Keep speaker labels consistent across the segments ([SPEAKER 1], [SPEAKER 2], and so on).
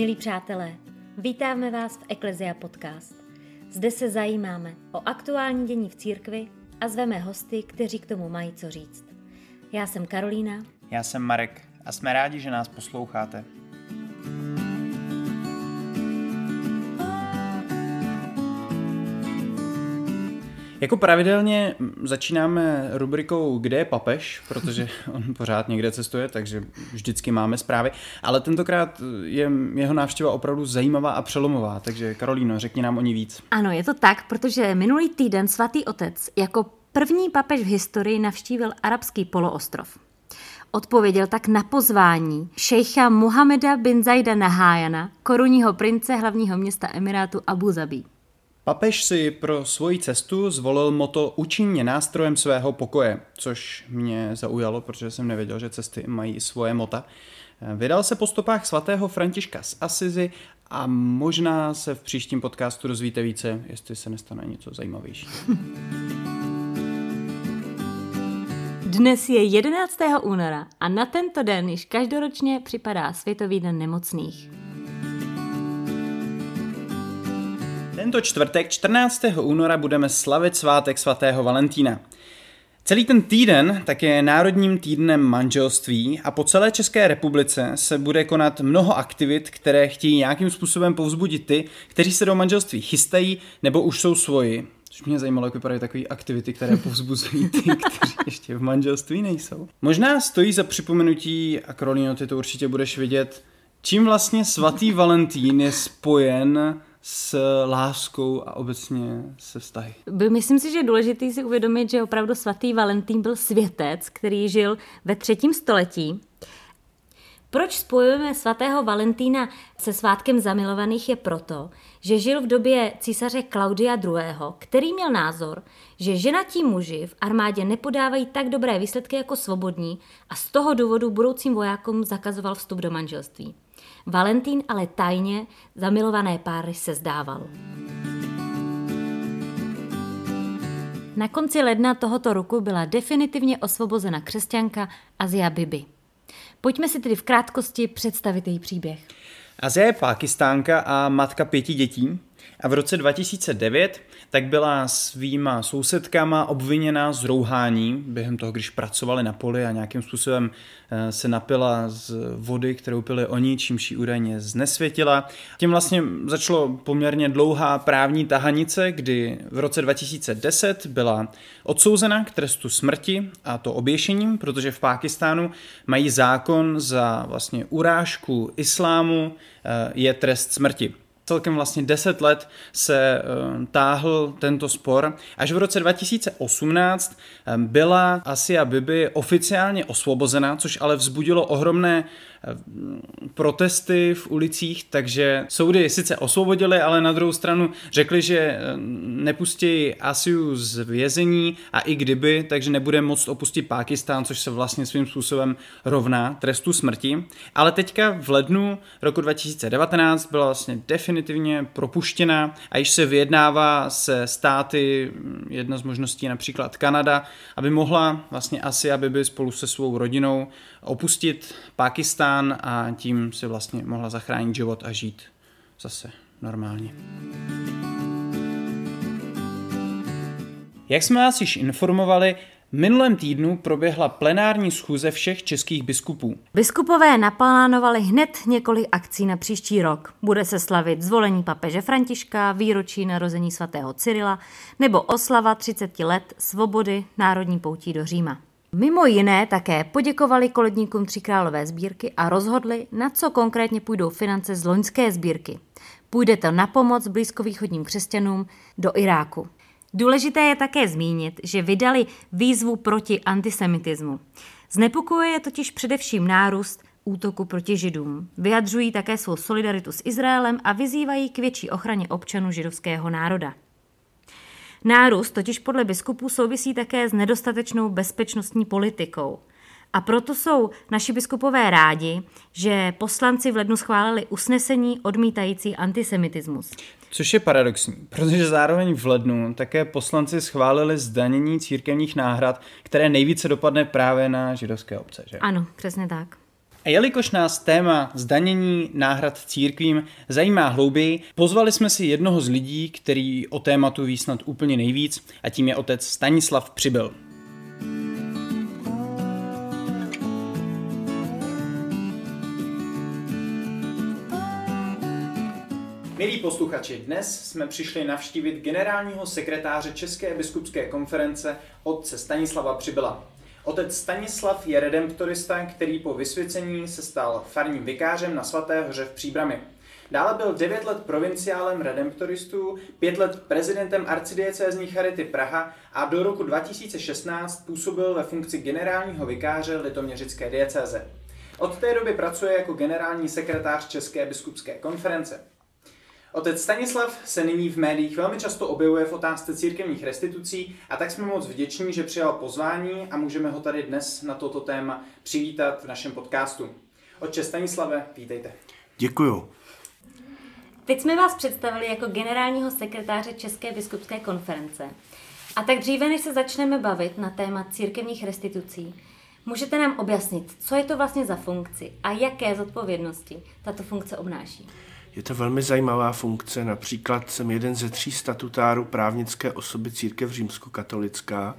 [SPEAKER 1] Milí přátelé, vítáme vás v Eklezia Podcast. Zde se zajímáme o aktuální dění v církvi a zveme hosty, kteří k tomu mají co říct. Já jsem Karolína.
[SPEAKER 2] Já jsem Marek a jsme rádi, že nás posloucháte. Jako pravidelně začínáme rubrikou Kde je papež, protože on pořád někde cestuje, takže vždycky máme zprávy. Ale tentokrát je jeho návštěva opravdu zajímavá a přelomová, takže Karolíno, řekni nám o ní víc.
[SPEAKER 1] Ano, je to tak, protože minulý týden svatý otec jako první papež v historii navštívil arabský poloostrov. Odpověděl tak na pozvání šejcha Muhameda bin Zaida Nahájana, korunního prince hlavního města Emirátu Abu Zabi.
[SPEAKER 2] Papež si pro svoji cestu zvolil moto Učiň nástrojem svého pokoje, což mě zaujalo, protože jsem nevěděl, že cesty mají svoje mota. Vydal se po stopách svatého Františka z Asizi a možná se v příštím podcastu dozvíte více, jestli se nestane něco zajímavějšího.
[SPEAKER 1] Dnes je 11. února a na tento den již každoročně připadá Světový den nemocných.
[SPEAKER 2] Tento čtvrtek 14. února budeme slavit svátek svatého Valentína. Celý ten týden tak je Národním týdnem manželství a po celé České republice se bude konat mnoho aktivit, které chtějí nějakým způsobem povzbudit ty, kteří se do manželství chystají nebo už jsou svoji. Což mě zajímalo, jak vypadají takové aktivity, které povzbuzují ty, kteří ještě v manželství nejsou. Možná stojí za připomenutí, a Karolino, ty to určitě budeš vidět, čím vlastně svatý Valentín je spojen s láskou a obecně se vztahy.
[SPEAKER 1] Myslím si, že je důležité si uvědomit, že opravdu svatý Valentín byl světec, který žil ve třetím století. Proč spojujeme svatého Valentína se svátkem zamilovaných je proto, že žil v době císaře Klaudia II., který měl názor, že ženatí muži v armádě nepodávají tak dobré výsledky jako svobodní a z toho důvodu budoucím vojákům zakazoval vstup do manželství. Valentín ale tajně zamilované páry se zdával. Na konci ledna tohoto roku byla definitivně osvobozena křesťanka Azia Bibi. Pojďme si tedy v krátkosti představit její příběh.
[SPEAKER 2] Azia je pákistánka a matka pěti dětí a v roce 2009 tak byla svýma sousedkama obviněna z rouhání během toho, když pracovali na poli a nějakým způsobem eh, se napila z vody, kterou pili oni, čímž ji údajně znesvětila. Tím vlastně začalo poměrně dlouhá právní tahanice, kdy v roce 2010 byla odsouzena k trestu smrti a to oběšením, protože v Pákistánu mají zákon za vlastně urážku islámu eh, je trest smrti celkem vlastně 10 let se uh, táhl tento spor. Až v roce 2018 um, byla Asia Bibi oficiálně osvobozena, což ale vzbudilo ohromné Eh, protesty v ulicích, takže soudy sice osvobodili, ale na druhou stranu řekli, že eh, nepustí Asiu z vězení a i kdyby, takže nebude moct opustit Pákistán, což se vlastně svým způsobem rovná trestu smrti. Ale teďka v lednu roku 2019 byla vlastně definitivně propuštěna a již se vyjednává se státy, hm, jedna z možností například Kanada, aby mohla vlastně Asia Bibi spolu se svou rodinou opustit Pákistán a tím si vlastně mohla zachránit život a žít zase normálně. Jak jsme vás již informovali, minulém týdnu proběhla plenární schůze všech českých biskupů.
[SPEAKER 1] Biskupové naplánovali hned několik akcí na příští rok. Bude se slavit zvolení papeže Františka, výročí narození svatého Cyrila nebo oslava 30 let svobody národní poutí do Říma. Mimo jiné také poděkovali koledníkům Tři králové sbírky a rozhodli, na co konkrétně půjdou finance z loňské sbírky. Půjde to na pomoc blízkovýchodním křesťanům do Iráku. Důležité je také zmínit, že vydali výzvu proti antisemitismu. Znepokojuje je totiž především nárůst útoku proti židům. Vyjadřují také svou solidaritu s Izraelem a vyzývají k větší ochraně občanů židovského národa. Nárůst totiž podle biskupů souvisí také s nedostatečnou bezpečnostní politikou. A proto jsou naši biskupové rádi, že poslanci v lednu schválili usnesení odmítající antisemitismus.
[SPEAKER 2] Což je paradoxní, protože zároveň v lednu také poslanci schválili zdanění církevních náhrad, které nejvíce dopadne právě na židovské obce. Že?
[SPEAKER 1] Ano, přesně tak.
[SPEAKER 2] A jelikož nás téma zdanění náhrad církvím zajímá hlouběji, pozvali jsme si jednoho z lidí, který o tématu ví snad úplně nejvíc, a tím je otec Stanislav Přibyl. Milí posluchači, dnes jsme přišli navštívit generálního sekretáře České biskupské konference otce Stanislava Přibyla. Otec Stanislav je redemptorista, který po vysvěcení se stal farním vikářem na Svaté hoře v Příbrami. Dále byl 9 let provinciálem redemptoristů, 5 let prezidentem arcidiecézní Charity Praha a do roku 2016 působil ve funkci generálního vikáře Litoměřické diecéze. Od té doby pracuje jako generální sekretář České biskupské konference. Otec Stanislav se nyní v médiích velmi často objevuje v otázce církevních restitucí a tak jsme moc vděční, že přijal pozvání a můžeme ho tady dnes na toto téma přivítat v našem podcastu. Otče Stanislave, vítejte.
[SPEAKER 3] Děkuju.
[SPEAKER 1] Teď jsme vás představili jako generálního sekretáře České biskupské konference. A tak dříve, než se začneme bavit na téma církevních restitucí, můžete nám objasnit, co je to vlastně za funkci a jaké zodpovědnosti tato funkce obnáší?
[SPEAKER 3] Je to velmi zajímavá funkce. Například jsem jeden ze tří statutárů právnické osoby církev římskokatolická,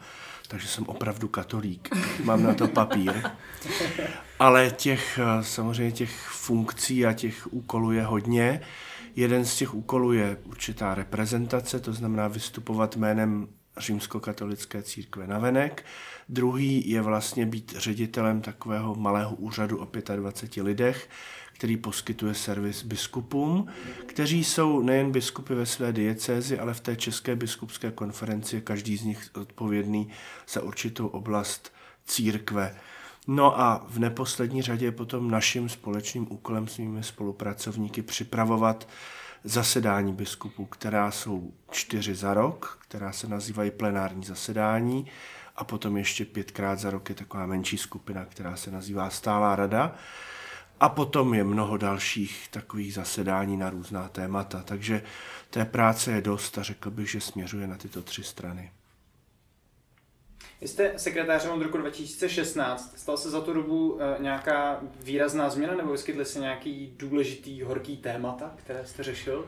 [SPEAKER 3] takže jsem opravdu katolík. Mám na to papír. Ale těch, samozřejmě těch funkcí a těch úkolů je hodně. Jeden z těch úkolů je určitá reprezentace, to znamená vystupovat jménem římskokatolické církve na venek. Druhý je vlastně být ředitelem takového malého úřadu o 25 lidech, který poskytuje servis biskupům, kteří jsou nejen biskupy ve své diecézi, ale v té České biskupské konferenci je každý z nich odpovědný za určitou oblast církve. No a v neposlední řadě je potom naším společným úkolem s mými spolupracovníky připravovat zasedání biskupů, která jsou čtyři za rok, která se nazývají plenární zasedání a potom ještě pětkrát za rok je taková menší skupina, která se nazývá stálá rada. A potom je mnoho dalších takových zasedání na různá témata. Takže té práce je dost a řekl bych, že směřuje na tyto tři strany.
[SPEAKER 2] Vy jste sekretářem od roku 2016. Stal se za tu dobu e, nějaká výrazná změna nebo vyskytly se nějaký důležitý horký témata, které jste řešil?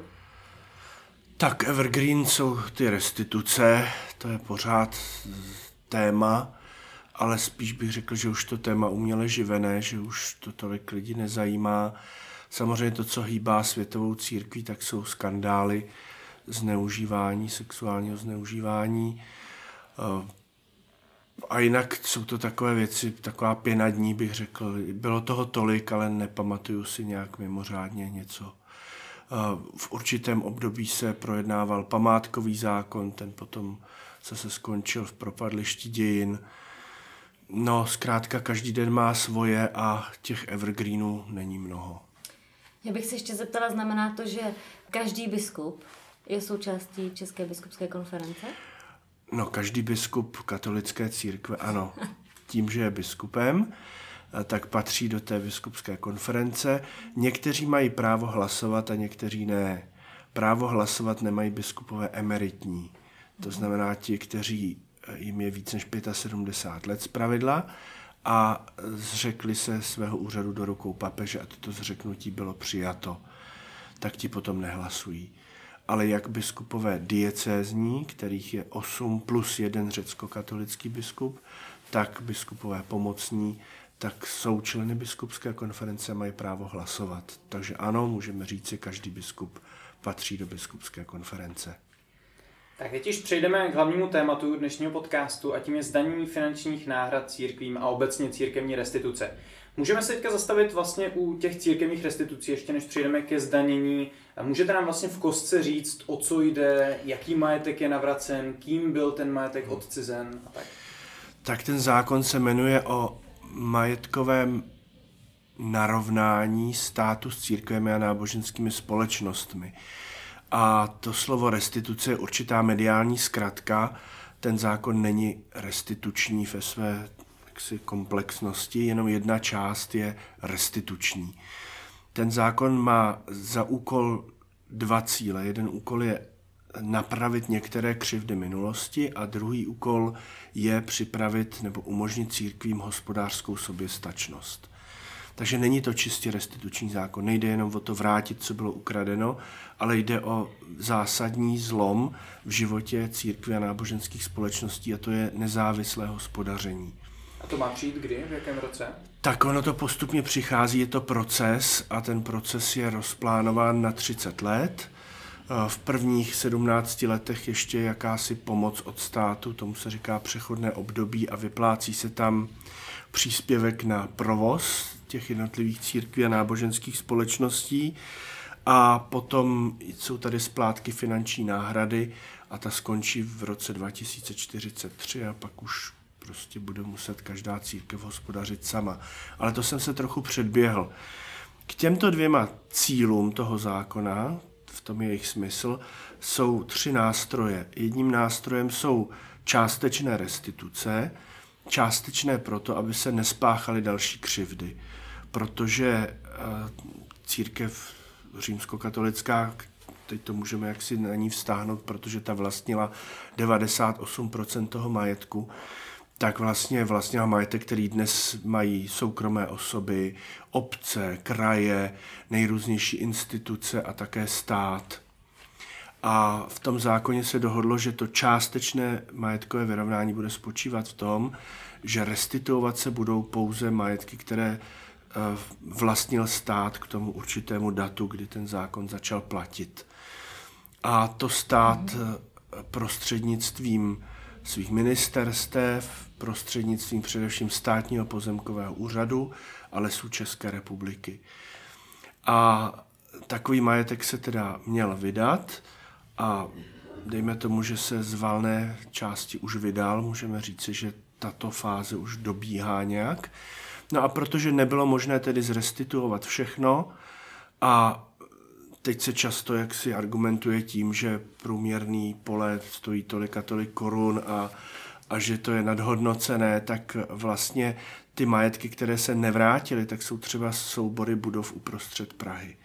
[SPEAKER 3] Tak Evergreen jsou ty restituce, to je pořád téma ale spíš bych řekl, že už to téma uměle živené, že už to tolik lidí nezajímá. Samozřejmě to, co hýbá světovou církví, tak jsou skandály zneužívání, sexuálního zneužívání. A jinak jsou to takové věci, taková pěna dní bych řekl. Bylo toho tolik, ale nepamatuju si nějak mimořádně něco. Eh, v určitém období se projednával památkový zákon, ten potom se skončil v propadlišti dějin. No, zkrátka každý den má svoje a těch evergreenů není mnoho.
[SPEAKER 1] Já bych se ještě zeptala, znamená to, že každý biskup je součástí České biskupské konference?
[SPEAKER 3] No, každý biskup katolické církve, ano. Tím, že je biskupem, tak patří do té biskupské konference. Někteří mají právo hlasovat a někteří ne. Právo hlasovat nemají biskupové emeritní. To znamená ti, kteří jim je víc než 75 let z pravidla a zřekli se svého úřadu do rukou papeže a toto zřeknutí bylo přijato, tak ti potom nehlasují. Ale jak biskupové diecézní, kterých je 8 plus jeden řecko-katolický biskup, tak biskupové pomocní, tak jsou členy biskupské konference mají právo hlasovat. Takže ano, můžeme říct, že každý biskup patří do biskupské konference.
[SPEAKER 2] Tak teď již přejdeme k hlavnímu tématu dnešního podcastu a tím je zdanění finančních náhrad církvím a obecně církevní restituce. Můžeme se teďka zastavit vlastně u těch církevních restitucí, ještě než přejdeme ke zdanění. Můžete nám vlastně v kostce říct, o co jde, jaký majetek je navracen, kým byl ten majetek odcizen a tak?
[SPEAKER 3] Tak ten zákon se jmenuje o majetkovém narovnání státu s církvemi a náboženskými společnostmi. A to slovo restituce je určitá mediální zkratka. Ten zákon není restituční ve své jaksi, komplexnosti, jenom jedna část je restituční. Ten zákon má za úkol dva cíle. Jeden úkol je napravit některé křivdy minulosti a druhý úkol je připravit nebo umožnit církvím hospodářskou soběstačnost. Takže není to čistě restituční zákon. Nejde jenom o to vrátit, co bylo ukradeno, ale jde o zásadní zlom v životě církví a náboženských společností a to je nezávislé hospodaření.
[SPEAKER 2] A to má přijít kdy? V jakém roce?
[SPEAKER 3] Tak ono to postupně přichází, je to proces a ten proces je rozplánován na 30 let. V prvních 17 letech ještě jakási pomoc od státu, tomu se říká přechodné období a vyplácí se tam příspěvek na provoz těch jednotlivých církví a náboženských společností a potom jsou tady splátky finanční náhrady a ta skončí v roce 2043 a pak už prostě bude muset každá církev hospodařit sama. Ale to jsem se trochu předběhl. K těmto dvěma cílům toho zákona, v tom je jejich smysl, jsou tři nástroje. Jedním nástrojem jsou částečné restituce, částečné proto, aby se nespáchaly další křivdy, protože eh, církev římskokatolická, teď to můžeme jaksi na ní vztáhnout, protože ta vlastnila 98% toho majetku, tak vlastně vlastnila majetek, který dnes mají soukromé osoby, obce, kraje, nejrůznější instituce a také stát. A v tom zákoně se dohodlo, že to částečné majetkové vyrovnání bude spočívat v tom, že restituovat se budou pouze majetky, které eh, vlastnil stát k tomu určitému datu, kdy ten zákon začal platit. A to stát eh, prostřednictvím svých ministerstev, prostřednictvím především státního pozemkového úřadu a lesů České republiky. A takový majetek se teda měl vydat a dejme tomu, že se z valné části už vydal, můžeme říci, že tato fáze už dobíhá nějak. No a protože nebylo možné tedy zrestituovat všechno a teď se často jak si argumentuje tím, že průměrný pole stojí tolik a tolik korun a, a že to je nadhodnocené, tak vlastně ty majetky, které se nevrátily, tak jsou třeba soubory budov uprostřed Prahy,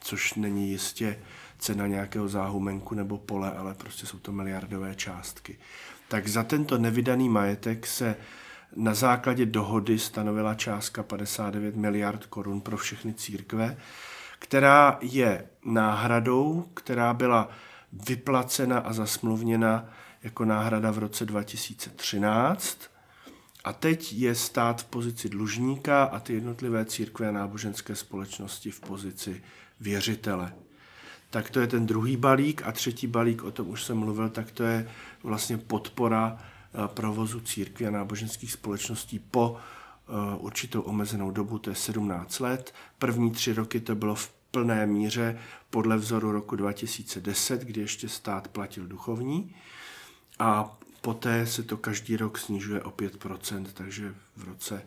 [SPEAKER 3] což není jistě cena nějakého záhumenku nebo pole, ale prostě jsou to miliardové částky. Tak za tento nevydaný majetek se na základě dohody stanovila částka 59 miliard korun pro všechny církve, která je náhradou, která byla vyplacena a zasmluvněna jako náhrada v roce 2013. A teď je stát v pozici dlužníka a ty jednotlivé církve a náboženské společnosti v pozici věřitele. Tak to je ten druhý balík a třetí balík, o tom už jsem mluvil, tak to je vlastně podpora eh, provozu církví a náboženských společností po Eh, určitou omezenou dobu, to je 17 let. První tři roky to bylo v plné míře podle vzoru roku 2010, kdy ještě stát platil duchovní. A poté se to každý rok snižuje o 5%, takže v roce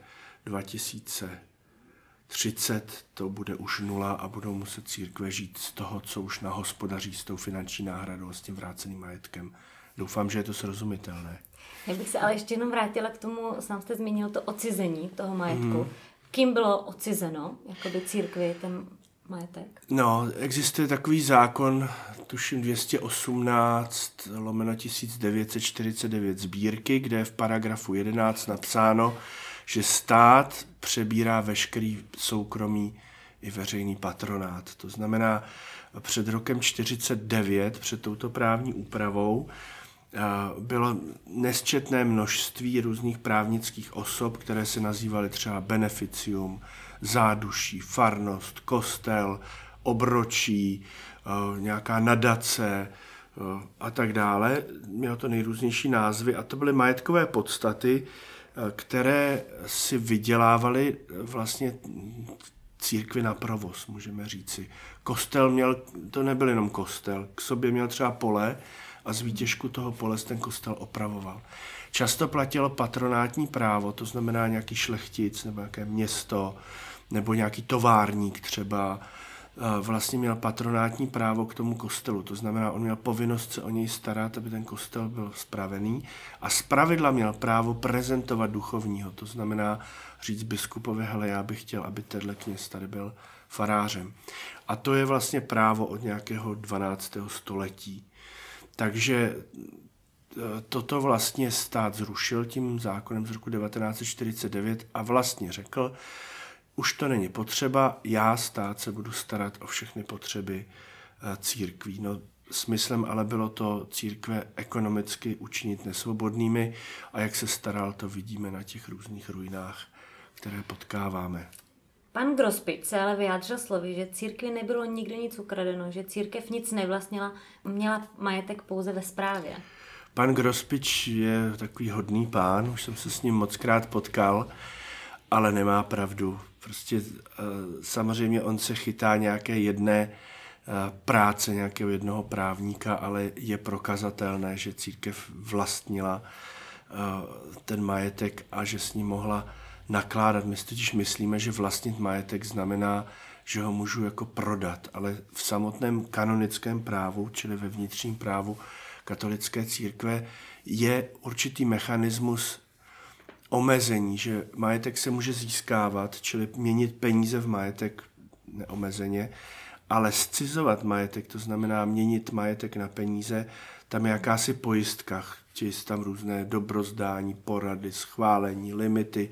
[SPEAKER 3] 2030 to bude už nula a budou muset církve žít z toho, co už nahospodaří s tou finanční náhradou a s tím vráceným majetkem. Doufám, že je to srozumitelné.
[SPEAKER 1] Já bych se ale ještě jenom vrátila k tomu, sám jste zmínil to ocizení toho majetku. Mm. Kým bylo ocizeno, jakoby církvi, ten majetek?
[SPEAKER 3] No, existuje takový zákon, tuším 218 lomeno 1949 sbírky, kde je v paragrafu 11 napsáno, že stát přebírá veškerý soukromý i veřejný patronát. To znamená, před rokem 49, před touto právní úpravou, bylo nesčetné množství různých právnických osob, které se nazývaly třeba beneficium, záduší, farnost, kostel, obročí, eh, nějaká nadace eh, a tak dále. Mělo to nejrůznější názvy a to byly majetkové podstaty, eh, které si vydělávaly vlastně církvi na provoz, můžeme říci. Kostel měl, to nebyl jenom kostel, k sobě měl třeba pole, a z výtěžku toho pole ten kostel opravoval. Často platilo patronátní právo, to znamená nějaký šlechtic nebo nějaké město nebo nějaký továrník třeba, vlastně měl patronátní právo k tomu kostelu. To znamená, on měl povinnost se o něj starat, aby ten kostel byl spravený a zpravidla měl právo prezentovat duchovního. To znamená říct biskupovi, hele, já bych chtěl, aby tenhle kněz tady byl farářem. A to je vlastně právo od nějakého 12. století. Takže eh, toto vlastně stát zrušil tím zákonem z roku 1949 a vlastně řekl, už to není potřeba, já stát se budu starat o všechny potřeby eh, církví. No, smyslem ale bylo to církve ekonomicky učinit nesvobodnými a jak se staral, to vidíme na těch různých ruinách, které potkáváme.
[SPEAKER 1] Pan Grospič se ale vyjádřil slovy, že církvi nebylo nikdy nic ukradeno, že církev nic nevlastnila, měla majetek pouze ve správě.
[SPEAKER 3] Pan Grospič je takový hodný pán, už jsem se s ním moc krát potkal, ale nemá pravdu. Prostě eh, samozřejmě on se chytá nějaké jedné eh, práce nějakého jednoho právníka, ale je prokazatelné, že církev vlastnila eh, ten majetek a že s ním mohla nakládat. My totiž myslíme, že vlastnit majetek znamená, že ho můžu jako prodat, ale v samotném kanonickém právu, čili ve vnitřním právu katolické církve, je určitý mechanismus omezení, že majetek se může získávat, čili měnit peníze v majetek neomezeně, ale scizovat majetek, to znamená měnit majetek na peníze, tam je jakási pojistka, chtějí tam různé dobrozdání, porady, schválení, limity.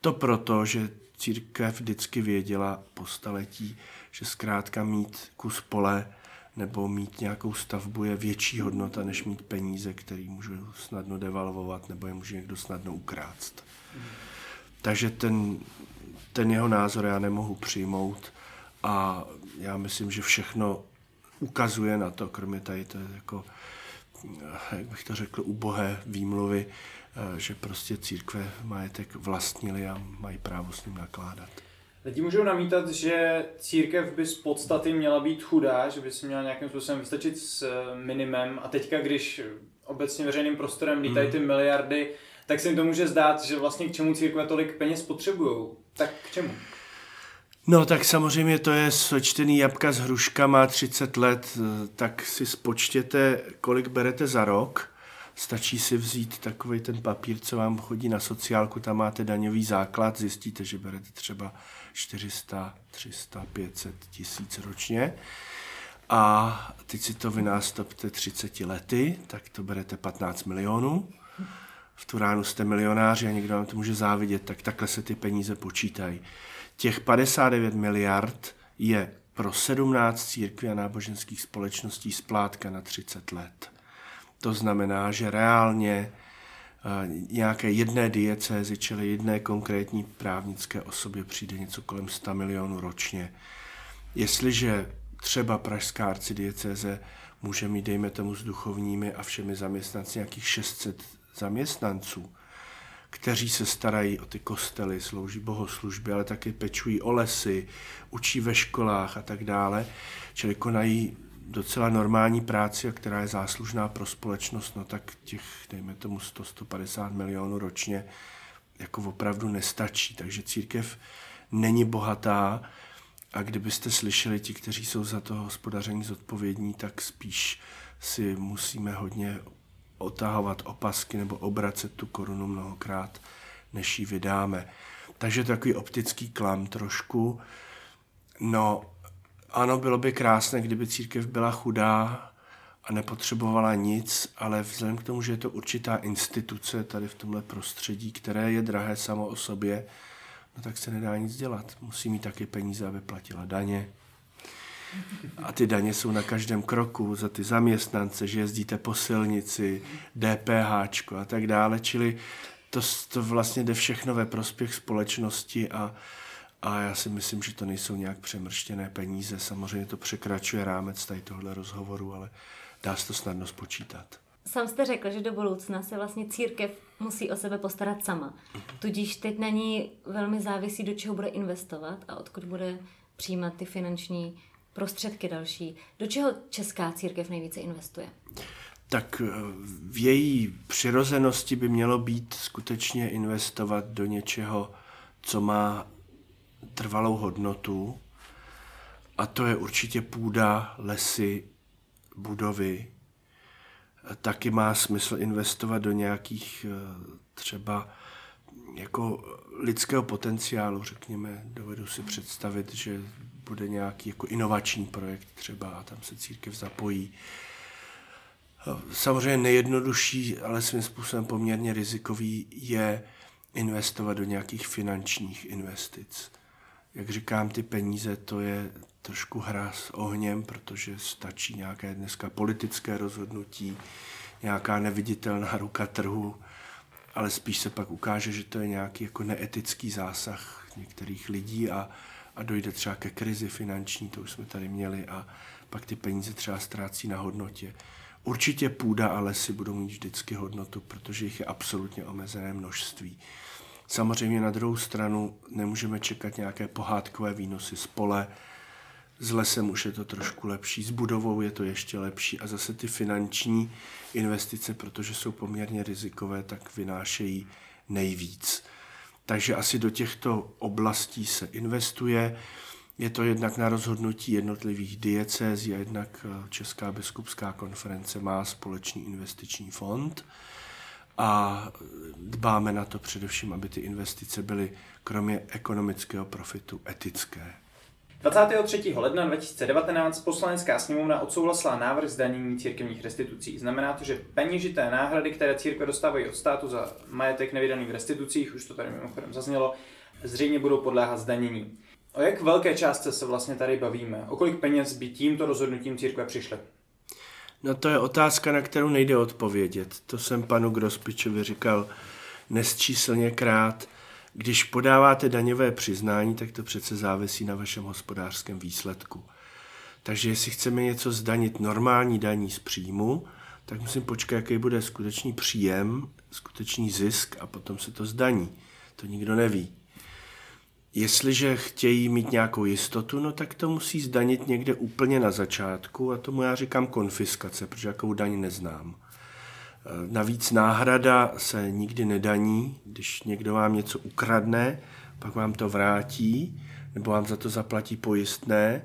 [SPEAKER 3] To proto, že církev vždycky věděla po staletí, že zkrátka mít kus pole nebo mít nějakou stavbu je větší hodnota, než mít peníze, které můžu snadno devalvovat nebo je může někdo snadno ukrást. Mm. Takže ten, ten jeho názor já nemohu přijmout a já myslím, že všechno ukazuje na to, kromě tady to jako, jak bych to řekl, ubohé výmluvy, eh, že prostě církve majetek vlastnili a mají právo s ním nakládat.
[SPEAKER 2] Lidi můžou namítat, že církev by z podstaty měla být chudá, že by si měla nějakým způsobem vystačit s eh, minimem a teďka, když obecně veřejným prostorem lítají hmm. ty miliardy, tak se jim to může zdát, že vlastně k čemu církve tolik peněz potřebují. Tak k čemu?
[SPEAKER 3] No tak samozřejmě to je sočtený jabka s hruškama 30 let, eh, tak si spočtěte, kolik berete za rok. Stačí si vzít takový ten papír, co vám chodí na sociálku, tam máte daňový základ, zjistíte, že berete třeba 400, 300, 500 tisíc ročně. A teď si to vynástopte 30 lety, tak to berete 15 milionů. V tu ránu jste milionáři a někdo vám to může závidět, tak takhle se ty peníze počítají. Těch 59 miliard je pro 17 církví a náboženských společností splátka na 30 let. To znamená, že reálně nějaké jedné diecézy, čili jedné konkrétní právnické osobě přijde něco kolem 100 milionů ročně. Jestliže třeba Pražská arcidiecéze může mít, dejme tomu, s duchovními a všemi zaměstnanci nějakých 600 zaměstnanců, kteří se starají o ty kostely, slouží bohoslužby, ale taky pečují o lesy, učí ve školách a tak dále, čili konají docela normální práci, a která je záslužná pro společnost, no tak těch, dejme tomu 100-150 milionů ročně, jako opravdu nestačí. Takže církev není bohatá a kdybyste slyšeli ti, kteří jsou za to hospodaření zodpovědní, tak spíš si musíme hodně otahovat opasky nebo obracet tu korunu mnohokrát, než ji vydáme. Takže takový optický klam trošku. No, ano, bylo by krásné, kdyby církev byla chudá a nepotřebovala nic, ale vzhledem k tomu, že je to určitá instituce tady v tomhle prostředí, které je drahé samo o sobě, no tak se nedá nic dělat. Musí mít taky peníze, aby platila daně. A ty daně jsou na každém kroku za ty zaměstnance, že jezdíte po silnici, DPH a tak dále. Čili to, to vlastně jde všechno ve prospěch společnosti a, a já si myslím, že to nejsou nějak přemrštěné peníze. Samozřejmě to překračuje rámec tady tohle rozhovoru, ale dá se to snadno spočítat.
[SPEAKER 1] Sám jste řekl, že do budoucna se vlastně církev musí o sebe postarat sama. Tudíž teď na ní velmi závisí, do čeho bude investovat a odkud bude přijímat ty finanční prostředky další. Do čeho česká církev nejvíce investuje?
[SPEAKER 3] Tak eh, v její přirozenosti by mělo být skutečně investovat do něčeho, co má trvalou hodnotu a to je určitě půda, lesy, budovy. Taky má smysl investovat do nějakých eh, třeba jako lidského potenciálu, řekněme. Dovedu si představit, že bude nějaký jako inovační projekt třeba a tam se církev zapojí. Samozřejmě nejjednodušší, ale svým způsobem poměrně rizikový je investovat do nějakých finančních investic jak říkám, ty peníze, to je trošku hra s ohněm, protože stačí nějaké dneska politické rozhodnutí, nějaká neviditelná ruka trhu, ale spíš se pak ukáže, že to je nějaký jako neetický zásah některých lidí a, a dojde třeba ke krizi finanční, to už jsme tady měli, a pak ty peníze třeba ztrácí na hodnotě. Určitě půda a lesy budou mít vždycky hodnotu, protože jich je absolutně omezené množství. Samozřejmě na druhou stranu nemůžeme čekat nějaké pohádkové výnosy z pole, s lesem už je to trošku lepší, s budovou je to ještě lepší a zase ty finanční investice, protože jsou poměrně rizikové, tak vynášejí nejvíc. Takže asi do těchto oblastí se investuje. Je to jednak na rozhodnutí jednotlivých diecézí a jednak Česká biskupská konference má společný investiční fond a dbáme na to především, aby ty investice byly kromě ekonomického profitu etické.
[SPEAKER 2] 23. ledna 2019 poslanecká sněmovna odsouhlasila návrh zdanění církevních restitucí. Znamená to, že peněžité náhrady, které církve dostávají od státu za majetek nevydaný v restitucích, už to tady mimochodem zaznělo, zřejmě budou podléhat zdanění. O jak velké částce se vlastně tady bavíme? O kolik peněz by tímto rozhodnutím církve přišly?
[SPEAKER 3] No to je otázka, na kterou nejde odpovědět. To jsem panu Grospičovi říkal nesčíslně krát. Když podáváte daňové přiznání, tak to přece závisí na vašem hospodářském výsledku. Takže jestli chceme něco zdanit normální daní z příjmu, tak musím počkat, jaký bude skutečný příjem, skutečný zisk a potom se to zdaní. To nikdo neví. Jestliže chtějí mít nějakou jistotu, no tak to musí zdanit někde úplně na začátku a tomu já říkám konfiskace, protože jakou daň neznám. Navíc náhrada se nikdy nedaní, když někdo vám něco ukradne, pak vám to vrátí, nebo vám za to zaplatí pojistné,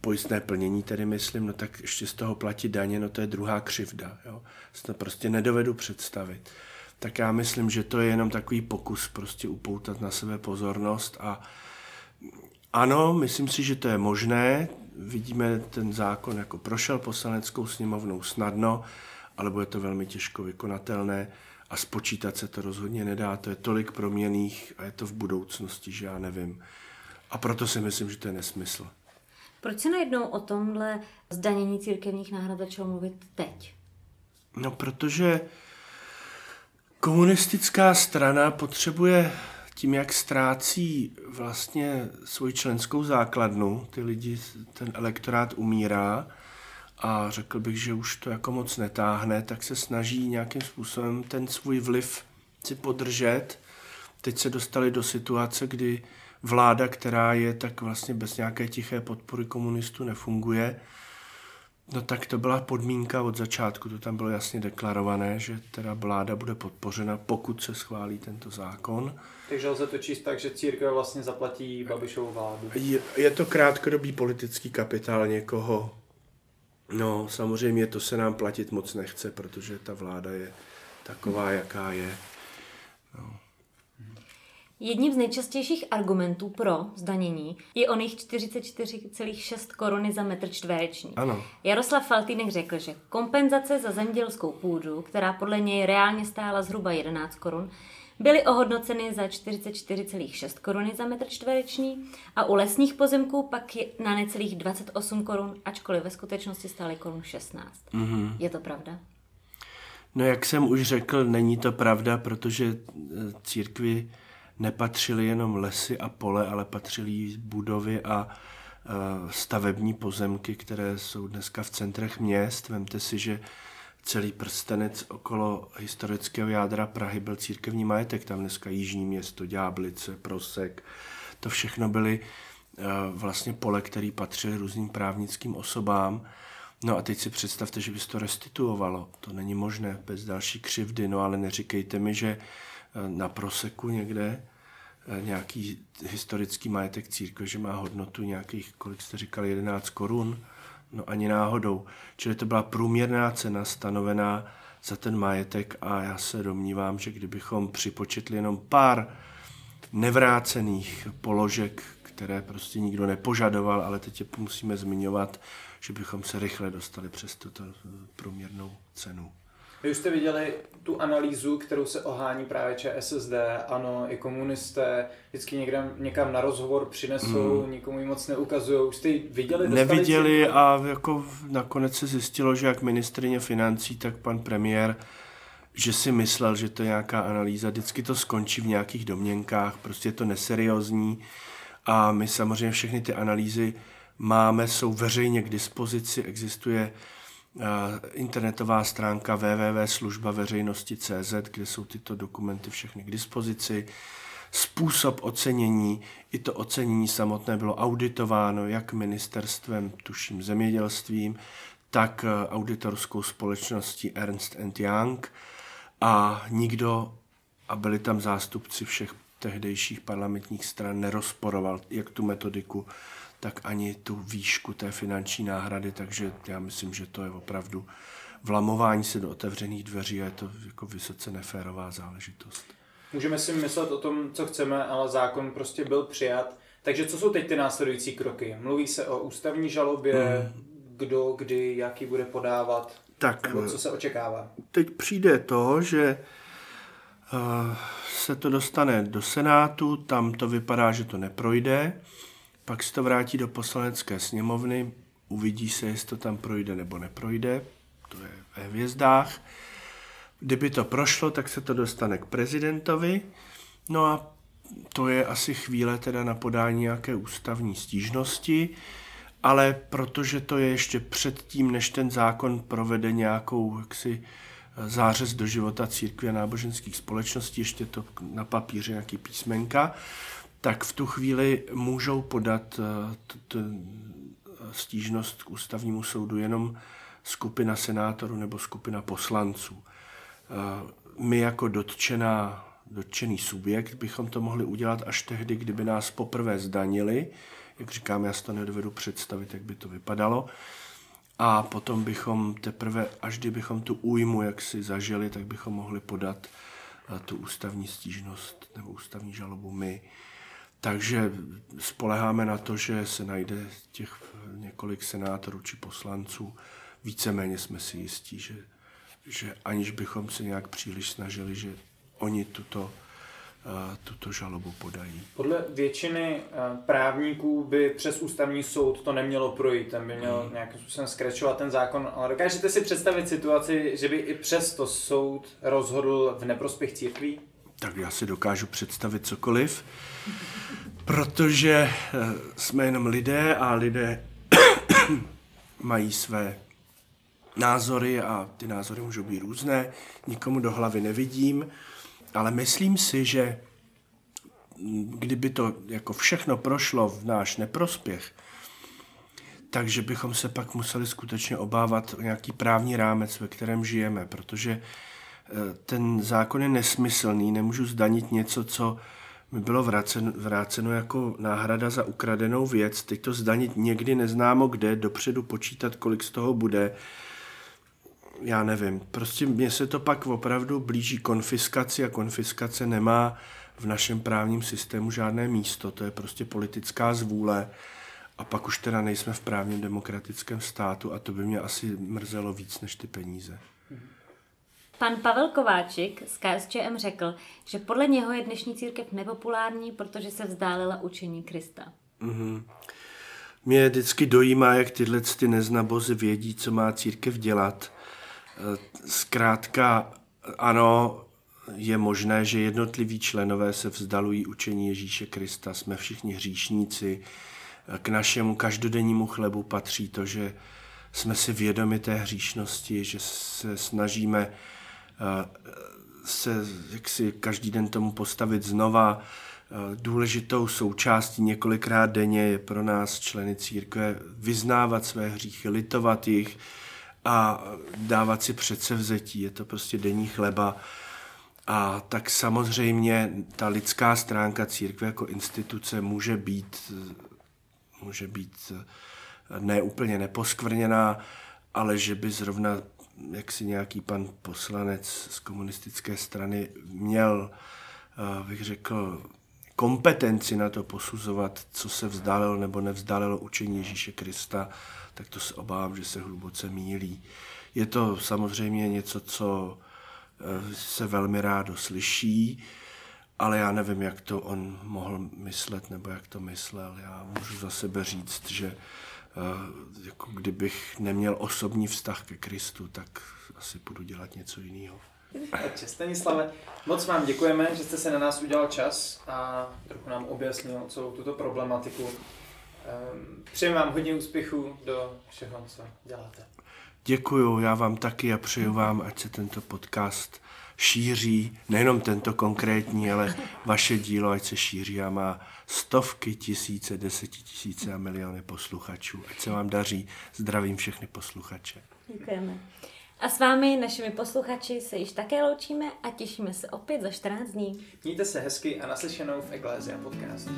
[SPEAKER 3] pojistné plnění tedy myslím, no tak ještě z toho platí daně, no to je druhá křivda. Jo. To prostě nedovedu představit. Tak já myslím, že to je jenom takový pokus prostě upoutat na sebe pozornost a ano, myslím si, že to je možné, vidíme, ten zákon jako prošel poslaneckou sněmovnou snadno, ale bude to velmi těžko vykonatelné a spočítat se to rozhodně nedá. To je tolik proměných a je to v budoucnosti, že já nevím. A proto si myslím, že to je nesmysl.
[SPEAKER 1] Proč se najednou o tomhle zdanění církevních náhrad začal mluvit teď?
[SPEAKER 3] No, protože komunistická strana potřebuje tím, jak ztrácí vlastně svoji členskou základnu, ty lidi, ten elektorát umírá a řekl bych, že už to jako moc netáhne, tak se snaží nějakým způsobem ten svůj vliv si podržet. Teď se dostali do situace, kdy vláda, která je tak vlastně bez nějaké tiché podpory komunistů nefunguje, No tak to byla podmínka od začátku, to tam bylo jasně deklarované, že teda vláda bude podpořena, pokud se schválí tento zákon.
[SPEAKER 2] Takže lze to číst tak, že církev vlastně zaplatí Babišovu vládu.
[SPEAKER 3] Je, je to krátkodobý politický kapitál někoho. No, samozřejmě to se nám platit moc nechce, protože ta vláda je taková, jaká je.
[SPEAKER 1] Jedním z nejčastějších argumentů pro zdanění je oných 44,6 koruny za metr čtvereční.
[SPEAKER 3] Ano.
[SPEAKER 1] Jaroslav Faltýnek řekl, že kompenzace za zemědělskou půdu, která podle něj reálně stála zhruba 11 korun, byly ohodnoceny za 44,6 koruny za metr čtvereční a u lesních pozemků pak je na necelých 28 korun, ačkoliv ve skutečnosti stály korun 16. Mm-hmm. Je to pravda?
[SPEAKER 3] No jak jsem už řekl, není to pravda, protože e, církvi nepatřily jenom lesy a pole, ale patřily budovy a e, stavební pozemky, které jsou dneska v centrech měst. Vemte si, že celý prstenec okolo historického jádra Prahy byl církevní majetek. Tam dneska Jižní město, Ďáblice, Prosek. To všechno byly e, vlastně pole, které patřily různým právnickým osobám. No a teď si představte, že by to restituovalo. To není možné bez další křivdy, no ale neříkejte mi, že na proseku někde Eh, nějaký historický majetek církve, že má hodnotu nějakých, kolik jste říkali, 11 korun, no ani náhodou. Čili to byla průměrná cena stanovená za ten majetek a já se domnívám, že kdybychom připočetli jenom pár nevrácených položek, které prostě nikdo nepožadoval, ale teď je musíme zmiňovat, že bychom se rychle dostali přes tuto průměrnou cenu.
[SPEAKER 2] Vy už jste viděli tu analýzu, kterou se ohání právě ČSSD, ano, i komunisté, vždycky někam, někam na rozhovor přinesou, mm. nikomu ji moc neukazují. Už jste ji viděli?
[SPEAKER 3] Neviděli a jako nakonec se zjistilo, že jak ministrině financí, tak pan premiér že si myslel, že to je nějaká analýza. Vždycky to skončí v nějakých domněnkách, prostě je to neseriózní a my samozřejmě všechny ty analýzy máme, jsou veřejně k dispozici, existuje internetová stránka www.službaveřejnosti.cz, kde jsou tyto dokumenty všechny k dispozici. Způsob ocenění, i to ocenění samotné bylo auditováno jak ministerstvem, tuším zemědělstvím, tak uh, auditorskou společností Ernst Young a nikdo, a byli tam zástupci všech tehdejších parlamentních stran, nerozporoval jak tu metodiku, tak ani tu výšku té finanční náhrady, takže já myslím, že to je opravdu vlamování se do otevřených dveří a je to jako vysoce neférová záležitost.
[SPEAKER 2] Můžeme si myslet o tom, co chceme, ale zákon prostě byl přijat. Takže co jsou teď ty následující kroky? Mluví se o ústavní žalobě, hmm. kdo, kdy, jaký bude podávat? Tak, Nebo co se očekává?
[SPEAKER 3] Teď přijde to, že uh, se to dostane do Senátu, tam to vypadá, že to neprojde, pak se to vrátí do poslanecké sněmovny, uvidí se, jestli to tam projde nebo neprojde, to je ve hvězdách. Kdyby to prošlo, tak se to dostane k prezidentovi, no a to je asi chvíle teda na podání nějaké ústavní stížnosti ale protože to je ještě předtím, než ten zákon provede nějakou jaksi, zářez do života církve a náboženských společností, ještě to na papíře nějaký písmenka, tak v tu chvíli můžou podat eh, stížnost k ústavnímu soudu jenom skupina senátorů nebo skupina poslanců. Eh, my jako dotčená, dotčený subjekt bychom to mohli udělat až tehdy, kdyby nás poprvé zdanili, jak říkám, já si to nedovedu představit, jak by to vypadalo. A potom bychom teprve, až kdybychom tu újmu jak si zažili, tak bychom mohli podat eh, tu ústavní stížnost nebo ústavní žalobu my. Takže spoleháme na to, že se najde těch několik senátorů či poslanců. Víceméně jsme si jistí, že, že aniž bychom se nějak příliš snažili, že oni tuto tuto žalobu podají.
[SPEAKER 2] Podle většiny právníků by přes ústavní soud to nemělo projít, ten by měl hmm. nějakým způsobem skračovat ten zákon, ale dokážete si představit situaci, že by i přesto soud rozhodl v neprospěch církví?
[SPEAKER 3] Tak já si dokážu představit cokoliv, protože e, jsme jenom lidé a lidé mají své názory a ty názory můžou být různé, nikomu do hlavy nevidím ale myslím si, že kdyby to jako všechno prošlo v náš neprospěch, takže bychom se pak museli skutečně obávat o nějaký právní rámec, ve kterém žijeme, protože eh, ten zákon je nesmyslný, nemůžu zdanit něco, co mi bylo vráceno, vráceno jako náhrada za ukradenou věc, teď to zdanit někdy neznámo kde, dopředu počítat, kolik z toho bude, já nevím, prostě mně se to pak opravdu blíží konfiskaci a konfiskace nemá v našem právním systému žádné místo, to je prostě politická zvůle. A pak už teda nejsme v právním demokratickém státu a to by mě asi mrzelo víc než ty peníze.
[SPEAKER 1] Pan Pavel Kováčik z KSČM řekl, že podle něho je dnešní církev nepopulární, protože se vzdálila učení Krista. Mm-hmm.
[SPEAKER 3] Mě vždycky dojímá, jak tyhle ty neznabozy vědí, co má církev dělat Zkrátka, ano, je možné, že jednotliví členové se vzdalují učení Ježíše Krista. Jsme všichni hříšníci. K našemu každodennímu chlebu patří to, že jsme si vědomi té hříšnosti, že se snažíme eh, se jaksi každý den tomu postavit znova. Eh, důležitou součástí několikrát denně je pro nás členy církve vyznávat své hříchy, litovat jich, a dávat si předsevzetí. Je to prostě denní chleba. A tak samozřejmě ta lidská stránka církve jako instituce může být, může být ne úplně neposkvrněná, ale že by zrovna jak si nějaký pan poslanec z komunistické strany měl, eh, bych řekl, kompetenci na to posuzovat, co se vzdálilo nebo nevzdálilo učení Ježíše Krista, tak to se obávám, že se hluboce mílí. Je to samozřejmě něco, co eh, se velmi rádo slyší, ale já nevím, jak to on mohl myslet, nebo jak to myslel. Já můžu za sebe říct, že jako kdybych neměl osobní vztah ke Kristu, tak asi budu dělat něco jiného.
[SPEAKER 2] Takže Stanislave, moc vám děkujeme, že jste se na nás udělal čas a trochu nám objasnil celou tuto problematiku. Ehm, přeji vám hodně úspěchů do všeho, co děláte.
[SPEAKER 3] Děkuju, já vám taky a přeju vám, ať se tento podcast šíří, nejenom tento konkrétní, ale vaše dílo, ať se šíří a má stovky tisíce, desetitisíce a miliony posluchačů. Ať se vám daří. Zdravím všechny posluchače.
[SPEAKER 1] Děkujeme. A s vámi, našimi posluchači, se již také loučíme a těšíme se opět za 14 dní.
[SPEAKER 2] Mějte se hezky a naslyšenou v Ecclesia Podcast.